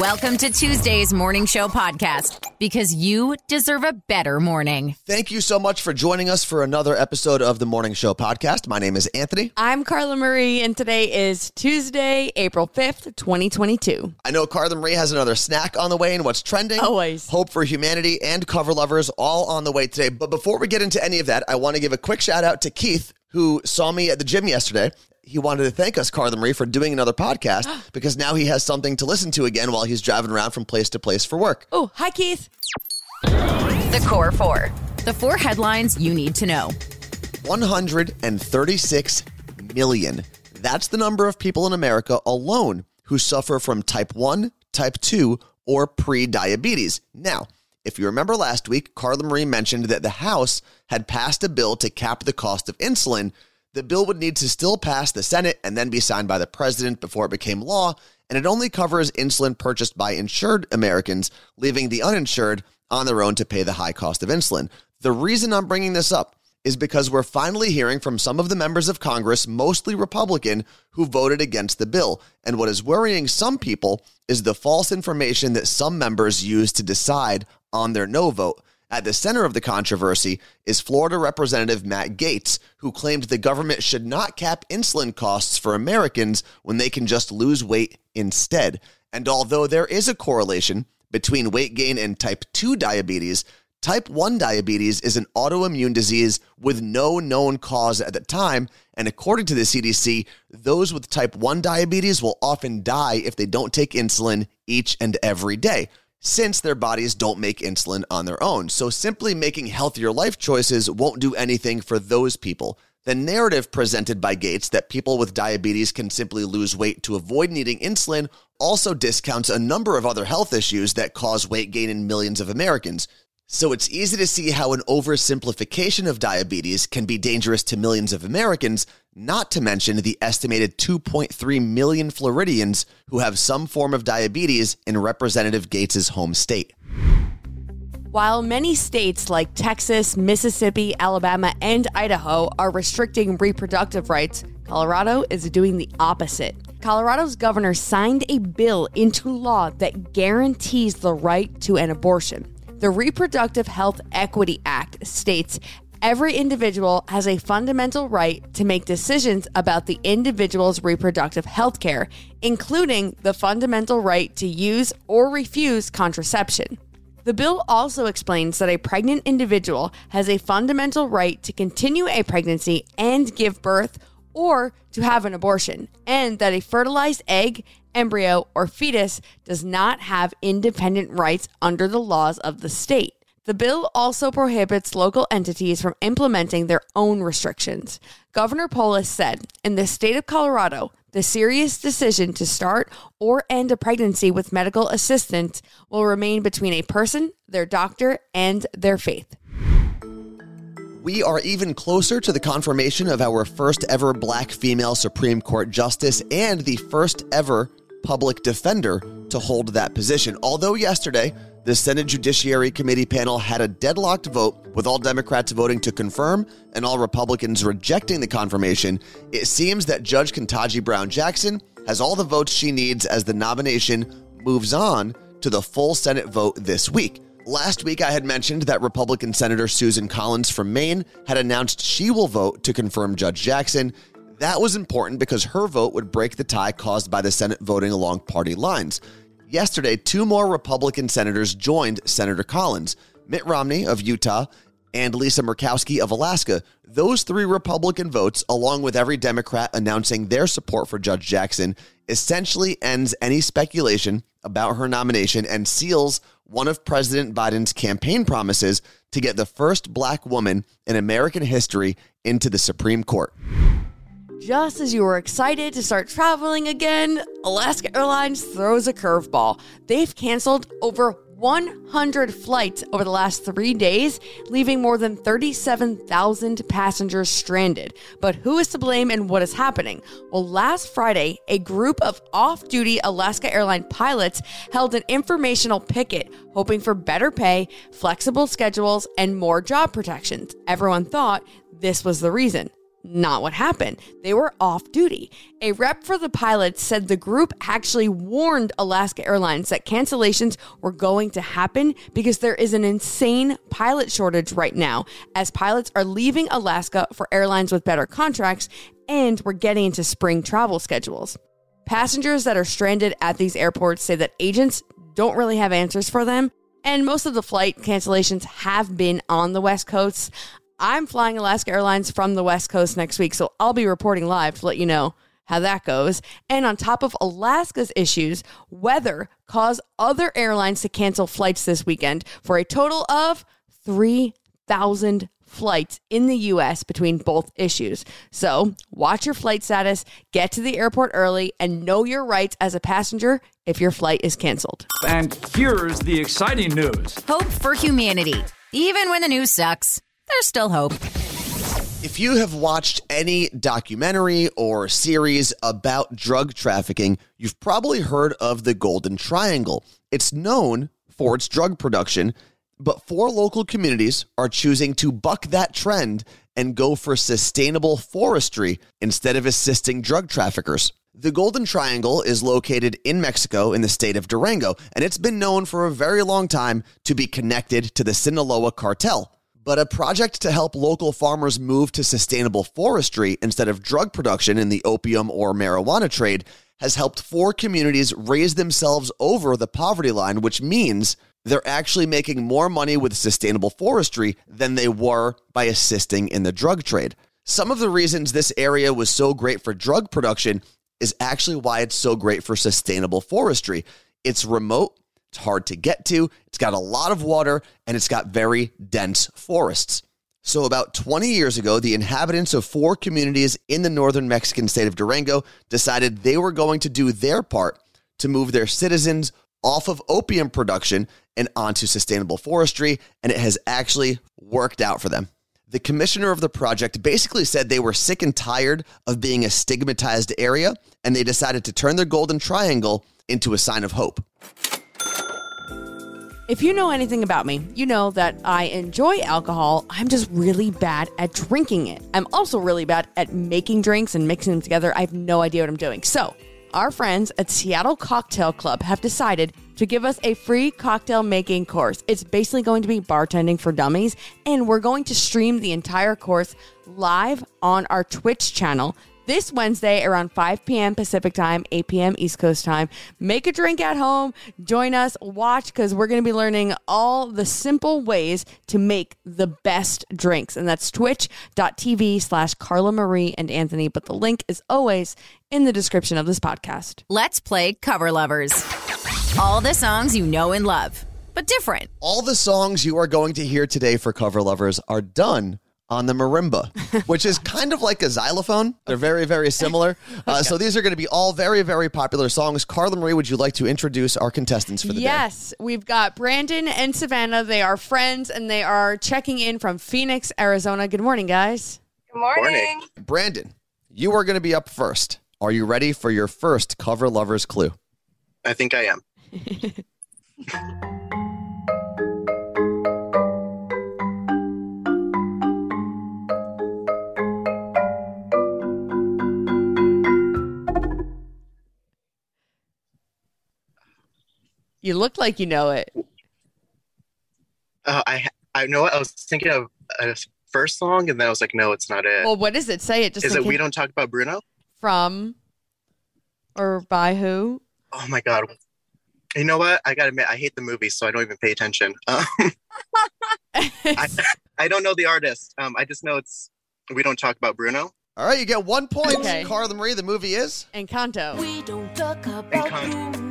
Welcome to Tuesday's Morning Show podcast because you deserve a better morning. Thank you so much for joining us for another episode of the Morning Show podcast. My name is Anthony. I'm Carla Marie, and today is Tuesday, April 5th, 2022. I know Carla Marie has another snack on the way and what's trending. Always. Hope for Humanity and Cover Lovers all on the way today. But before we get into any of that, I want to give a quick shout out to Keith, who saw me at the gym yesterday he wanted to thank us, Carla Marie, for doing another podcast because now he has something to listen to again while he's driving around from place to place for work. Oh, hi, Keith. The Core Four. The four headlines you need to know 136 million. That's the number of people in America alone who suffer from type 1, type 2, or pre diabetes. Now, if you remember last week, Carla Marie mentioned that the House had passed a bill to cap the cost of insulin the bill would need to still pass the Senate and then be signed by the president before it became law, and it only covers insulin purchased by insured Americans, leaving the uninsured on their own to pay the high cost of insulin. The reason I'm bringing this up is because we're finally hearing from some of the members of Congress, mostly Republican, who voted against the bill. And what is worrying some people is the false information that some members use to decide on their no vote. At the center of the controversy is Florida Representative Matt Gaetz, who claimed the government should not cap insulin costs for Americans when they can just lose weight instead. And although there is a correlation between weight gain and type 2 diabetes, type 1 diabetes is an autoimmune disease with no known cause at the time. And according to the CDC, those with type 1 diabetes will often die if they don't take insulin each and every day since their bodies don't make insulin on their own. So simply making healthier life choices won't do anything for those people. The narrative presented by Gaetz that people with diabetes can simply lose weight to avoid needing insulin also discounts a number of other health issues that cause weight gain in millions of Americans. So it's easy to see how an oversimplification of diabetes can be dangerous to millions of Americans, not to mention the estimated 2.3 million Floridians who have some form of diabetes in Representative Gaetz' home state. While many states like Texas, Mississippi, Alabama, and Idaho are restricting reproductive rights, Colorado is doing the opposite. Colorado's governor signed a bill into law that guarantees the right to an abortion. The Reproductive Health Equity Act states every individual has a fundamental right to make decisions about the individual's reproductive health care, including the fundamental right to use or refuse contraception. The bill also explains that a pregnant individual has a fundamental right to continue a pregnancy and give birth or to have an abortion, and that a fertilized egg embryo, or fetus does not have independent rights under the laws of the state. The bill also prohibits local entities from implementing their own restrictions. Governor Polis said, in the state of Colorado, the serious decision to start or end a pregnancy with medical assistance will remain between a person, their doctor, and their faith. We are even closer to the confirmation of our first ever black female Supreme Court justice and the first ever public defender to hold that position. Although yesterday, the Senate Judiciary Committee panel had a deadlocked vote with all Democrats voting to confirm and all Republicans rejecting the confirmation. It seems that Judge Ketanji Brown Jackson has all the votes she needs as the nomination moves on to the full Senate vote this week. Last week, I had mentioned that Republican Senator Susan Collins from Maine had announced she will vote to confirm Judge Jackson. That was important because her vote would break the tie caused by the Senate voting along party lines. Yesterday, two more Republican senators joined Senator Collins Mitt Romney of Utah and Lisa Murkowski of Alaska. Those three Republican votes, along with every Democrat announcing their support for Judge Jackson, essentially ends any speculation about her nomination and seals one of President Biden's campaign promises to get the first black woman in American history into the Supreme Court. Just as you were excited to start traveling again, Alaska Airlines throws a curveball. They've canceled over 100 flights over the last three days, leaving more than 37,000 passengers stranded. But who is to blame and what is happening? Well, last Friday, a group of off duty Alaska Airline pilots held an informational picket, hoping for better pay, flexible schedules, and more job protections. Everyone thought this was the reason. Not what happened. They were off duty. A rep for the pilots said the group actually warned Alaska Airlines that cancellations were going to happen because there is an insane pilot shortage right now, as pilots are leaving Alaska for airlines with better contracts and we're getting into spring travel schedules. Passengers that are stranded at these airports say that agents don't really have answers for them. And most of the flight cancellations have been on the West Coast. I'm flying Alaska Airlines from the West Coast next week, so I'll be reporting live to let you know how that goes. And on top of Alaska's issues, weather caused other airlines to cancel flights this weekend for a total of 3,000 flights in the US between both issues. So, watch your flight status, get to the airport early, and know your rights as a passenger if your flight is canceled. And here's the exciting news Hope for humanity. Even when the news sucks, there's still hope. If you have watched any documentary or series about drug trafficking, you've probably heard of the Golden Triangle. It's known for its drug production, but four local communities are choosing to buck that trend and go for sustainable forestry instead of assisting drug traffickers. The Golden Triangle is located in Mexico in the state of Durango, and it's been known for a very long time to be connected to the Sinaloa cartel. But a project to help local farmers move to sustainable forestry instead of drug production in the opium or marijuana trade has helped four communities raise themselves over the poverty line, which means they're actually making more money with sustainable forestry than they were by assisting in the drug trade. Some of the reasons this area was so great for drug production is actually why it's so great for sustainable forestry. It's remote, it's hard to get to, it's got a lot of water, and it's got very dense forests. So, about 20 years ago, the inhabitants of four communities in the northern Mexican state of Durango decided they were going to do their part to move their citizens off of opium production and onto sustainable forestry, and it has actually worked out for them. The commissioner of the project basically said they were sick and tired of being a stigmatized area, and they decided to turn their golden triangle into a sign of hope. If you know anything about me, you know that I enjoy alcohol. I'm just really bad at drinking it. I'm also really bad at making drinks and mixing them together. I have no idea what I'm doing. So, our friends at Seattle Cocktail Club have decided to give us a free cocktail making course. It's basically going to be bartending for dummies, and we're going to stream the entire course live on our Twitch channel this Wednesday around 5 p.m. Pacific time, 8 p.m. East Coast time. Make a drink at home, join us, watch, because we're going to be learning all the simple ways to make the best drinks. And that's twitch.tv slash Carla Marie and Anthony. But the link is always in the description of this podcast. Let's play Cover Lovers. All the songs you know and love, but different. All the songs you are going to hear today for cover lovers are done on the marimba, which is kind of like a xylophone. They're very, very similar. Uh, so these are going to be all very, very popular songs. Carla Marie, would you like to introduce our contestants for the day? Yes, we've got Brandon and Savannah. They are friends and they are checking in from Phoenix, Arizona. Good morning, guys. Good morning. Brandon, you are going to be up first. Are you ready for your first cover lovers clue? I think I am. You look like you know it. Uh, I I know what I was thinking of a first song, and then I was like, no, it's not it. Well, what is it? Say it. Just Is in it We Don't Talk About Bruno? from or by who? Oh my God. You know what? I gotta admit, I hate the movie, so I don't even pay attention. Um, I, I don't know the artist. Um, I just know it's We Don't Talk About Bruno. All right, you get one point. Okay. Carla Marie, the movie is. Encanto. We don't talk about Con- Bruno, no,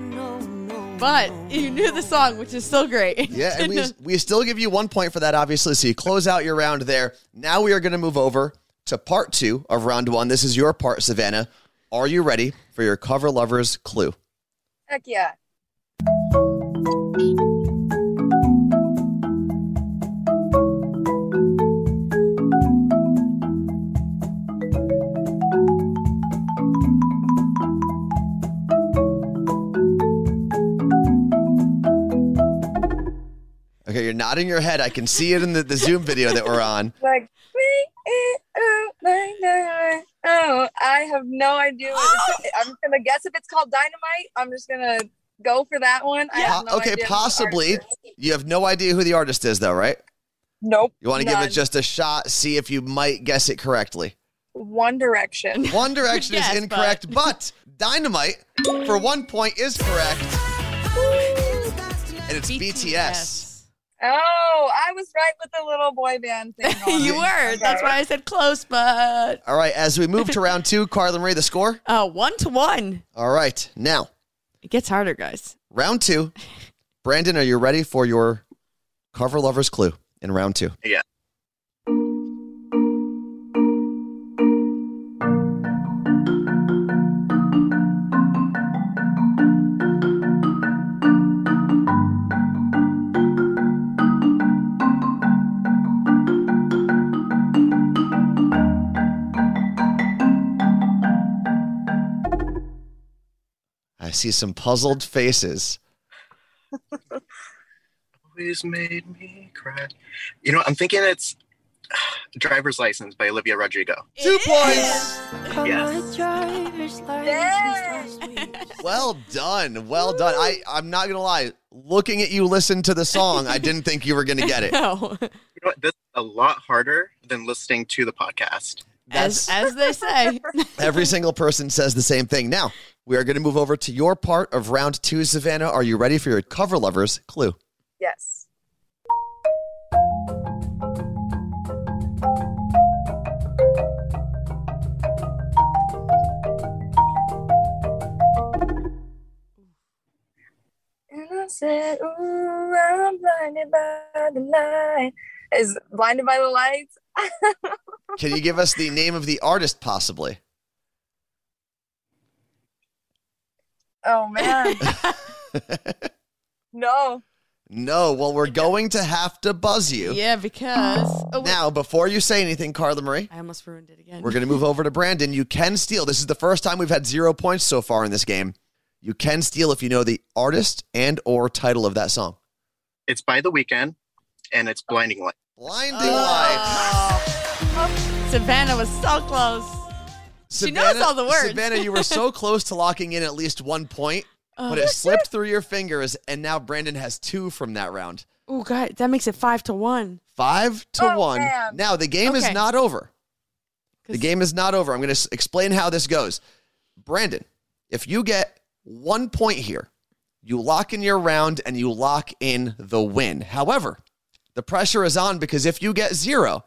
But you knew the song, which is still great. Yeah, and we, we still give you one point for that, obviously. So you close out your round there. Now we are going to move over to part two of round one. This is your part, Savannah. Are you ready for your cover lovers clue? Heck yeah. Nodding your head. I can see it in the, the Zoom video that we're on. Like, we, eh, Dynamite. Oh, I have no idea. What it's, I'm just gonna guess if it's called Dynamite. I'm just gonna go for that one. I have no okay, idea possibly. You have no idea who the artist is, though, right? Nope. You want to give it just a shot, see if you might guess it correctly. One Direction. One Direction Yes, is incorrect, but Dynamite, for one point, is correct. And it's BTS. Oh, I was right with the little boy band thing. you it. were. That's why I said close, but All right, as we move to round two, Carla Ray, the score. uh, one to one. All right, now, It gets harder, guys. round two. Brandon, are you ready for your cover lover's clue in round two? Yeah. I see some puzzled faces. Always made me cry. You know, I'm thinking it's Driver's License by Olivia Rodrigo. Two points. Yes. Well done. Well done. I, I'm not going to lie. Looking at you listen to the song, I didn't think you were going to get it. No, You know what? This is a lot harder than listening to the podcast. As as they say. every single person says the same thing. Now, we are going to move over to your part of round two, Savannah. Are you ready for your cover lovers clue? Yes. And I said, Ooh, I'm blinded by the light. Is blinded by the lights? Can you give us the name of the artist, possibly? Oh man. no. No. Well, we're going to have to buzz you. yeah, because oh. Now, before you say anything, Carla Marie, I almost ruined it again. we're going to move over to Brandon. You can steal. This is the first time we've had zero points so far in this game. You can steal if you know the artist and or title of that song. It's by The Weeknd, and it's Blinding Light. Blinding Oh. Lights. Savannah was so close. She knows Savannah- all the words. Savannah, you were so close to locking in at least one point, Oh. but it slipped through your fingers, and now Brandon has two from that round. Oh God, that makes it five to one. Five to Oh, one. man. Now, the game is not over. The game is not over. I'm going to explain how this goes. Brandon, if you get one point here, you lock in your round and you lock in the win. However, the pressure is on because if you get zero,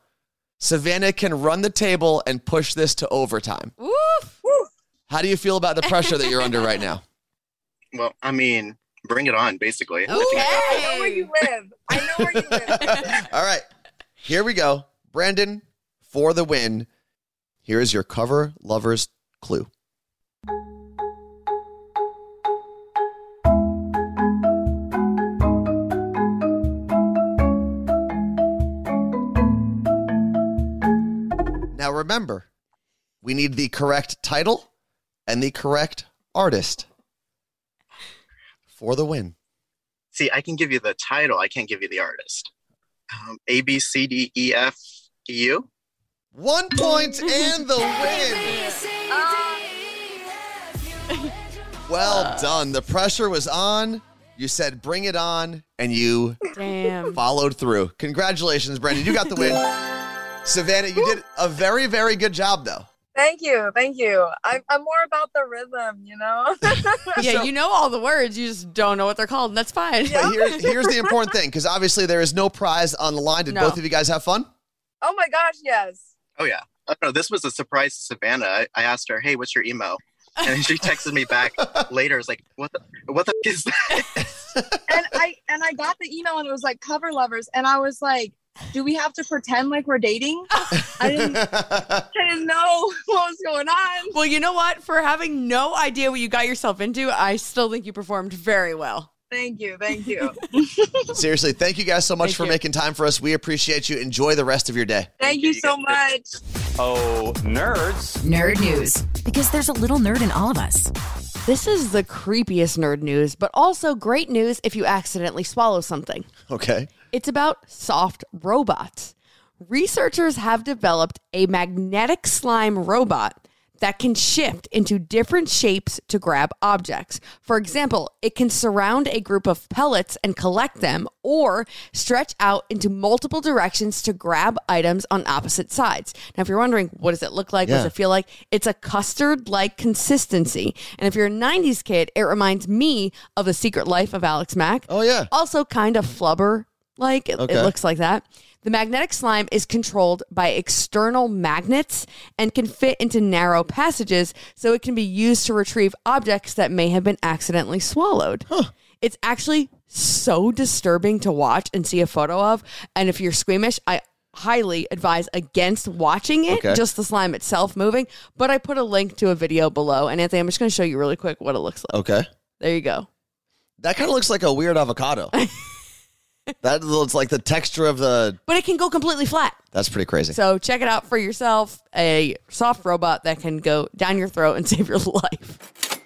Savannah can run the table and push this to overtime. Woof. How do you feel about the pressure that you're under right now? Well, I mean, bring it on, basically. I think I I know where you live. I know where you live. All right, here we go. Brandon, for the win, here is your cover lover's clue. Now remember, we need the correct title and the correct artist for the win. See, I can give you the title. I can't give you the artist. Um, A B C D E F U. One point and the win. Well done. The pressure was on. You said bring it on, and you Damn. followed through. Congratulations, Brandon. You got the win. Savannah, you did a very, very good job, though. Thank you. Thank you. I'm, I'm more about the rhythm, you know? Yeah, So- you know all the words, you just don't know what they're called, and that's fine. But here, here's the important thing because obviously there is no prize on the line. Did No. both of you guys have fun? oh my gosh, yes. Oh yeah. Oh, I don't know. This was a surprise to Savannah. I, I asked her, "Hey, what's your email?" And she texted me back later. It's like, "What the what the is that?" And I and I got the email and it was like cover lovers. And I was like, do we have to pretend like we're dating? I didn't I didn't know what was going on. Well, you know what? For having no idea what you got yourself into, I still think you performed very well. Thank you. Thank you. Seriously, thank you guys so much Thank for you. making time for us. We appreciate you. Enjoy the rest of your day. Thank you so much. Oh, nerds. Nerd news. Because there's a little nerd in all of us. This is the creepiest nerd news, but also great news if you accidentally swallow something. Okay. It's about soft robots. researchers have developed a magnetic slime robot that can shift into different shapes to grab objects. For example, it can surround a group of pellets and collect them, or stretch out into multiple directions to grab items on opposite sides. Now, if you're wondering, what does it look like? What does it feel like? It's a custard like consistency. And if you're a 90s kid, it reminds me of The Secret Life of Alex Mack. Oh, yeah. Also, kind of flubber like. It, Okay. it looks like that. The magnetic slime is controlled by external magnets and can fit into narrow passages, so it can be used to retrieve objects that may have been accidentally swallowed. It's actually so disturbing to watch and see a photo of. And if you're squeamish, I highly advise against watching it, Okay. just the slime itself moving. But I put a link to a video below. And Anthony, I'm just going to show you really quick what it looks like. Okay. There you go. That kind of looks like a weird avocado. that looks like the texture of the. But it can go completely flat. That's pretty crazy. So check it out for yourself. A soft robot that can go down your throat and save your life.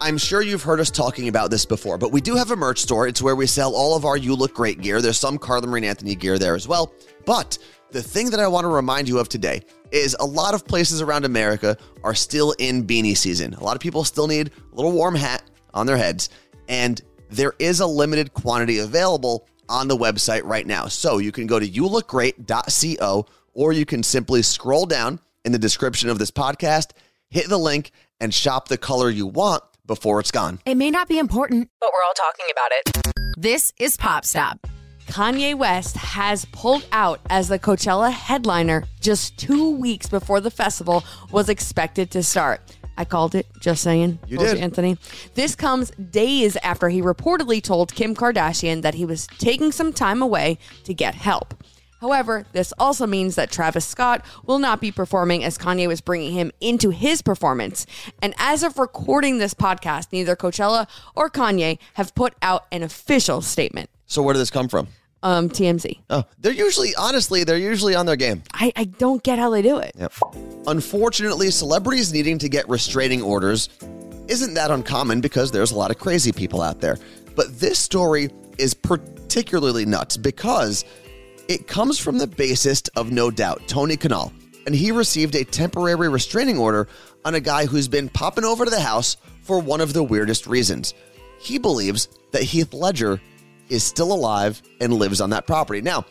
I'm sure you've heard us talking about this before, but we do have a merch store. It's where we sell all of our You Look Great gear. There's some Carla Marie and Anthony gear there as well. But the thing that I want to remind you of today is a lot of places around America are still in beanie season. A lot of people still need a little warm hat on their heads, and there is a limited quantity available on the website right now. So you can go to youlookgreat.co or you can simply scroll down in the description of this podcast, hit the link, and shop the color you want before it's gone. It may not be important, but we're all talking about it. This is Pop Stop. Kanye West has pulled out as the Coachella headliner just two weeks before the festival was expected to start. I called it, just saying. You did. Anthony. This comes days after he reportedly told Kim Kardashian that he was taking some time away to get help. However, this also means that Travis Scott will not be performing as Kanye was bringing him into his performance. And as of recording this podcast, neither Coachella or Kanye have put out an official statement. So where did this come from? Um, TMZ. Oh, they're usually, honestly, they're usually on their game. I, I don't get how they do it. Yep. Unfortunately, celebrities needing to get restraining orders isn't that uncommon because there's a lot of crazy people out there. But this story is particularly nuts because it comes from the bassist of No Doubt, Tony Kanal, and he received a temporary restraining order on a guy who's been popping over to the house for one of the weirdest reasons. He believes that Heath Ledger is still alive and lives on that property. Now,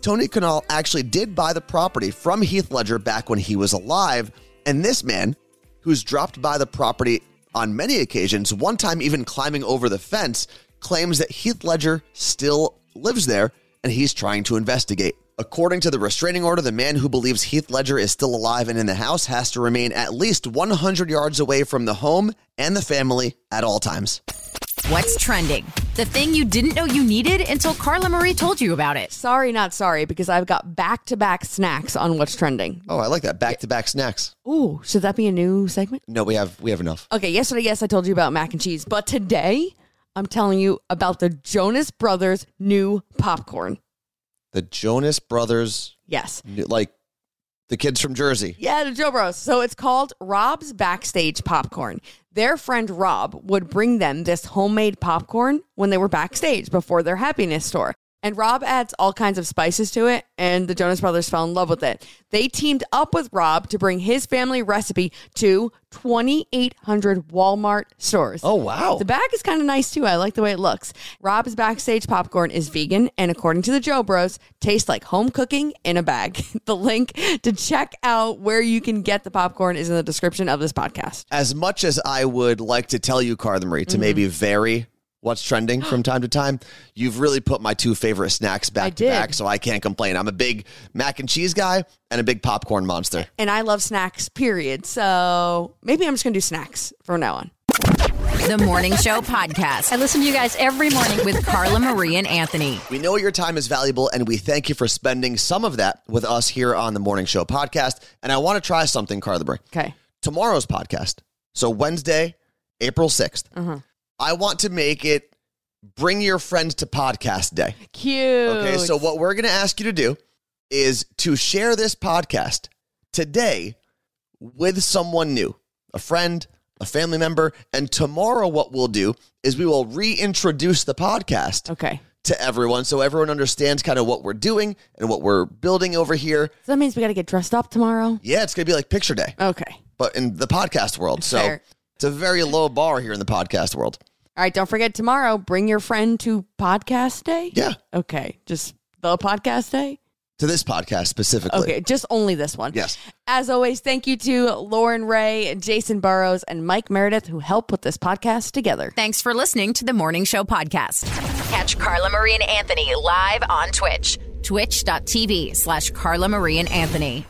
Tony Kanal actually did buy the property from Heath Ledger back when he was alive, and this man, who's dropped by the property on many occasions, one time even climbing over the fence, claims that Heath Ledger still lives there and he's trying to investigate. According to the restraining order, the man who believes Heath Ledger is still alive and in the house has to remain at least 100 yards away from the home and the family at all times. What's trending? The thing you didn't know you needed until Carla Marie told you about it. Sorry, not sorry, because I've got back to back snacks on what's trending. Oh, I like that. Back to back snacks. Ooh, should that be a new segment? No, we have we have enough. Okay, yesterday, yes, I told you about mac and cheese, but today I'm telling you about the Jonas Brothers new popcorn. The Jonas Brothers Yes. like the kids from Jersey. Yeah, the Jo Bros. So it's called Rob's Backstage Popcorn. Their friend Rob would bring them this homemade popcorn when they were backstage before their happiness tour. And Rob adds all kinds of spices to it, and the Jonas Brothers fell in love with it. They teamed up with Rob to bring his family recipe to 2,800 Walmart stores. Oh wow. The bag is kind of nice too. I like the way it looks. Rob's backstage popcorn is vegan and according to the Jo Bros, tastes like home cooking in a bag. the link to check out where you can get the popcorn is in the description of this podcast. as much as I would like to tell you, Carla Marie, to maybe Mm-hmm. vary what's trending from time to time, you've really put my two favorite snacks back I to did. back, so I can't complain. I'm a big mac and cheese guy and a big popcorn monster. And I love snacks, period. So maybe I'm just going to do snacks from now on. The Morning Show Podcast. I listen to you guys every morning. with Carla Marie and Anthony. We know your time is valuable, and we thank you for spending some of that with us here on the Morning Show podcast. And I want to try something, Carla Marie. Okay. Tomorrow's podcast, so Wednesday, April 6th, Uh-huh. I want to make it bring your friends to podcast day. Cute. Okay, so what we're going to ask you to do is to share this podcast today with someone new, a friend, a family member, and tomorrow what we'll do is we will reintroduce the podcast Okay. to everyone so everyone understands kind of what we're doing and what we're building over here. So that means we got to get dressed up tomorrow. Yeah, it's going to be like picture day, Okay. but in the podcast world. So Fair. it's a very low bar here in the podcast world. All right. Don't forget tomorrow. Bring your friend to podcast day. Yeah, Okay. Just the podcast day. to this podcast specifically. Okay. Just only this one. Yes. As always, thank you to Lauren Ray, Jason Burrows, and Mike Meredith who helped put this podcast together. Thanks for listening to the Morning Show podcast. Catch Carla Marie and Anthony live on Twitch, twitch.tv slash Carla Marie and Anthony.